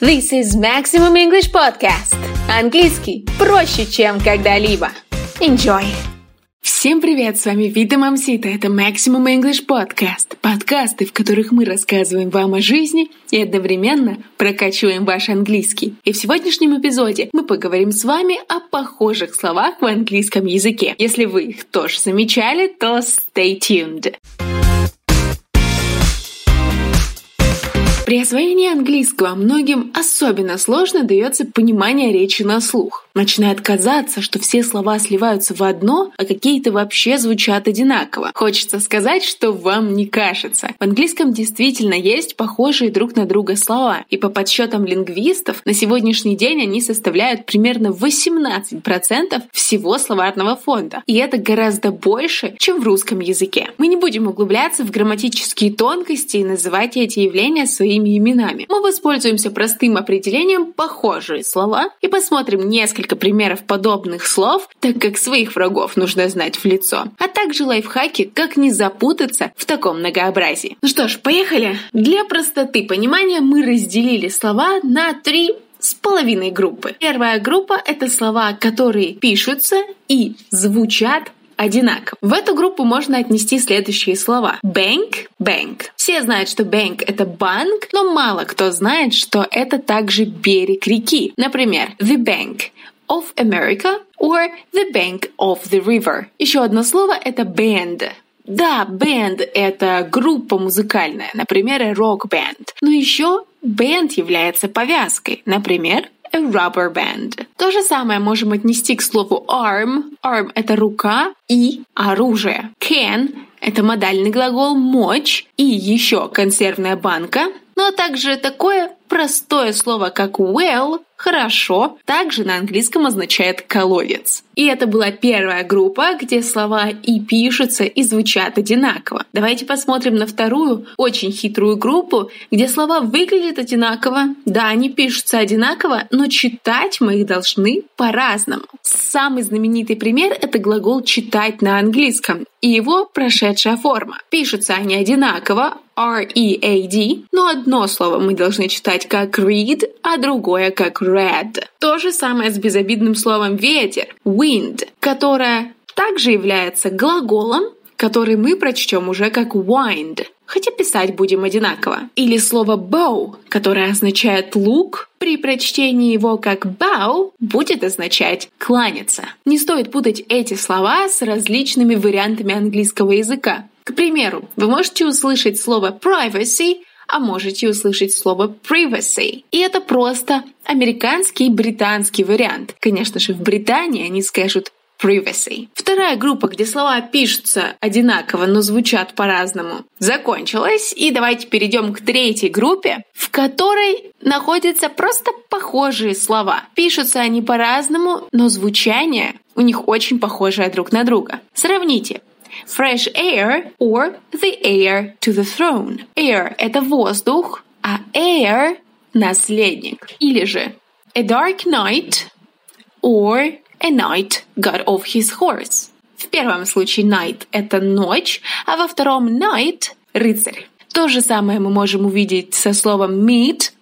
This is Maximum English Podcast. Английский проще, чем когда-либо. Enjoy! Всем привет, с вами Вита Мамсита, это Maximum English Podcast. Подкасты, в которых мы рассказываем вам о жизни и одновременно прокачиваем ваш английский. И в сегодняшнем эпизоде мы поговорим с вами о похожих словах в английском языке. Если вы их тоже замечали, то stay tuned. При освоении английского многим особенно сложно дается понимание речи на слух. Начинает казаться, что все слова сливаются в одно, а какие-то вообще звучат одинаково. Хочется сказать, что вам не кажется. В английском действительно есть похожие друг на друга слова, и по подсчетам лингвистов на сегодняшний день они составляют примерно 18% всего словарного фонда. И это гораздо больше, чем в русском языке. Мы не будем углубляться в грамматические тонкости и называть эти явления своими именами. Мы воспользуемся простым определением «похожие слова» и посмотрим несколько примеров подобных слов, так как своих врагов нужно знать в лицо, а также лайфхаки, как не запутаться в таком многообразии. Ну что ж, поехали! Для простоты понимания мы разделили слова на три с половиной группы. Первая группа — это слова, которые пишутся и звучат одинаково. В эту группу можно отнести следующие слова. Bank — bank. Все знают, что bank — это банк, но мало кто знает, что это также берег реки. Например, the bank of America or the bank of the river. Еще одно слово — это band. Да, band — это группа музыкальная, например, рок-бенд. Но еще band является повязкой, например, a rubber band. То же самое можем отнести к слову arm. Arm — это рука и оружие. Can — это модальный глагол мочь и еще консервная банка. А также такое простое слово, как well, хорошо, также на английском означает колодец. И это была первая группа, где слова и пишутся, и звучат одинаково. Давайте посмотрим на вторую, очень хитрую группу, где слова выглядят одинаково. Да, они пишутся одинаково, но читать мы их должны по-разному. Самый знаменитый пример — это глагол «читать» на английском и его прошедшая форма. Пишутся они одинаково, R-E-A-D, но одно слово мы должны читать как read, а другое как red. То же самое с безобидным словом ветер, wind, которое также является глаголом, который мы прочтем уже как wind, хотя писать будем одинаково. Или слово bow, которое означает лук, при прочтении его как bow будет означать кланяться. Не стоит путать эти слова с различными вариантами английского языка. К примеру, вы можете услышать слово privacy, а можете услышать слово privacy. И это просто американский и британский вариант. Конечно же, в Британии они скажут privacy. Вторая группа, где слова пишутся одинаково, но звучат по-разному, закончилась. И давайте перейдем к третьей группе, в которой находятся просто похожие слова. Пишутся они по-разному, но звучание у них очень похожее друг на друга. Сравните fresh air or the heir to the throne. Air — это воздух, а heir — наследник. Или же a dark night or a knight got off his horse. В первом случае night — это ночь, а во втором night — рыцарь. То же самое мы можем увидеть со словом meet.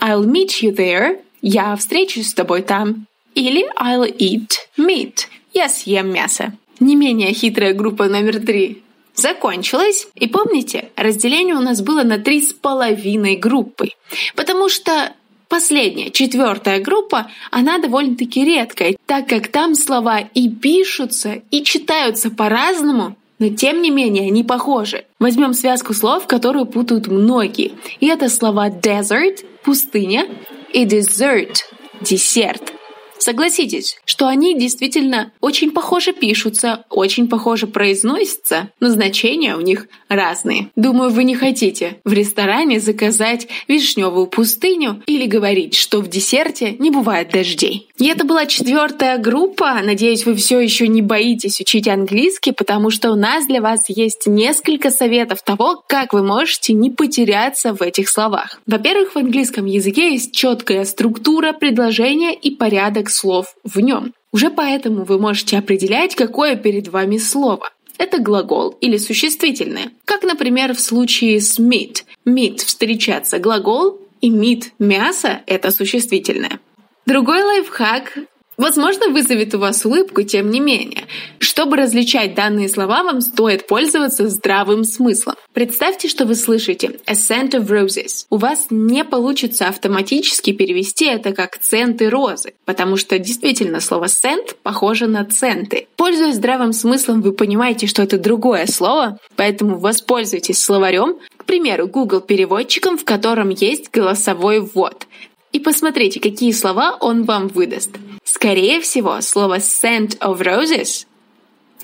I'll meet you there. Я встречусь с тобой там. Или I'll eat meat. Я съем мясо не менее хитрая группа номер три закончилась. И помните, разделение у нас было на три с половиной группы. Потому что последняя, четвертая группа, она довольно-таки редкая, так как там слова и пишутся, и читаются по-разному, но тем не менее они похожи. Возьмем связку слов, которую путают многие. И это слова desert — пустыня и dessert — десерт. Согласитесь, что они действительно очень похоже пишутся, очень похоже произносятся, но значения у них разные. Думаю, вы не хотите в ресторане заказать вишневую пустыню или говорить, что в десерте не бывает дождей. И это была четвертая группа. Надеюсь, вы все еще не боитесь учить английский, потому что у нас для вас есть несколько советов того, как вы можете не потеряться в этих словах. Во-первых, в английском языке есть четкая структура предложения и порядок слов в нем. Уже поэтому вы можете определять, какое перед вами слово. Это глагол или существительное. Как, например, в случае с meet. Meet – встречаться – глагол, И meat – мясо – это существительное. Другой лайфхак Возможно, вызовет у вас улыбку, тем не менее. Чтобы различать данные слова, вам стоит пользоваться здравым смыслом. Представьте, что вы слышите «a scent of roses». У вас не получится автоматически перевести это как «центы розы», потому что действительно слово «scent» похоже на «центы». Пользуясь здравым смыслом, вы понимаете, что это другое слово, поэтому воспользуйтесь словарем, к примеру, Google переводчиком, в котором есть голосовой ввод. И посмотрите, какие слова он вам выдаст. Скорее всего, слово «scent of roses»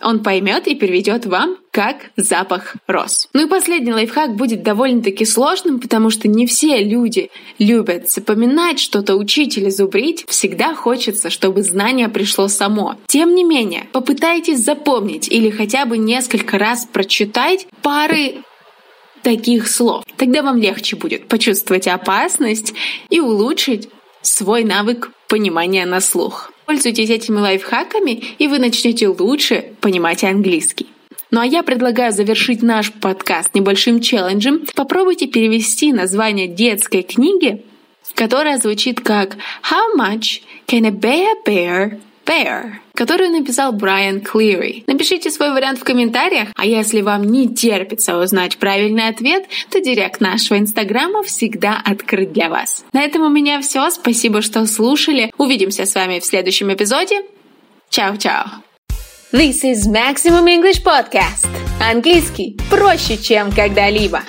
он поймет и переведет вам как запах роз. Ну и последний лайфхак будет довольно-таки сложным, потому что не все люди любят запоминать что-то, учить или зубрить. Всегда хочется, чтобы знание пришло само. Тем не менее, попытайтесь запомнить или хотя бы несколько раз прочитать пары таких слов. Тогда вам легче будет почувствовать опасность и улучшить свой навык понимания на слух. Пользуйтесь этими лайфхаками, и вы начнете лучше понимать английский. Ну а я предлагаю завершить наш подкаст небольшим челленджем. Попробуйте перевести название детской книги, которая звучит как «How much can a bear bear Bear, которую написал Брайан Клири. Напишите свой вариант в комментариях, а если вам не терпится узнать правильный ответ, то директ нашего инстаграма всегда открыт для вас. На этом у меня все. Спасибо, что слушали. Увидимся с вами в следующем эпизоде. Чао-чао. This is Maximum English Podcast. Английский проще, чем когда-либо.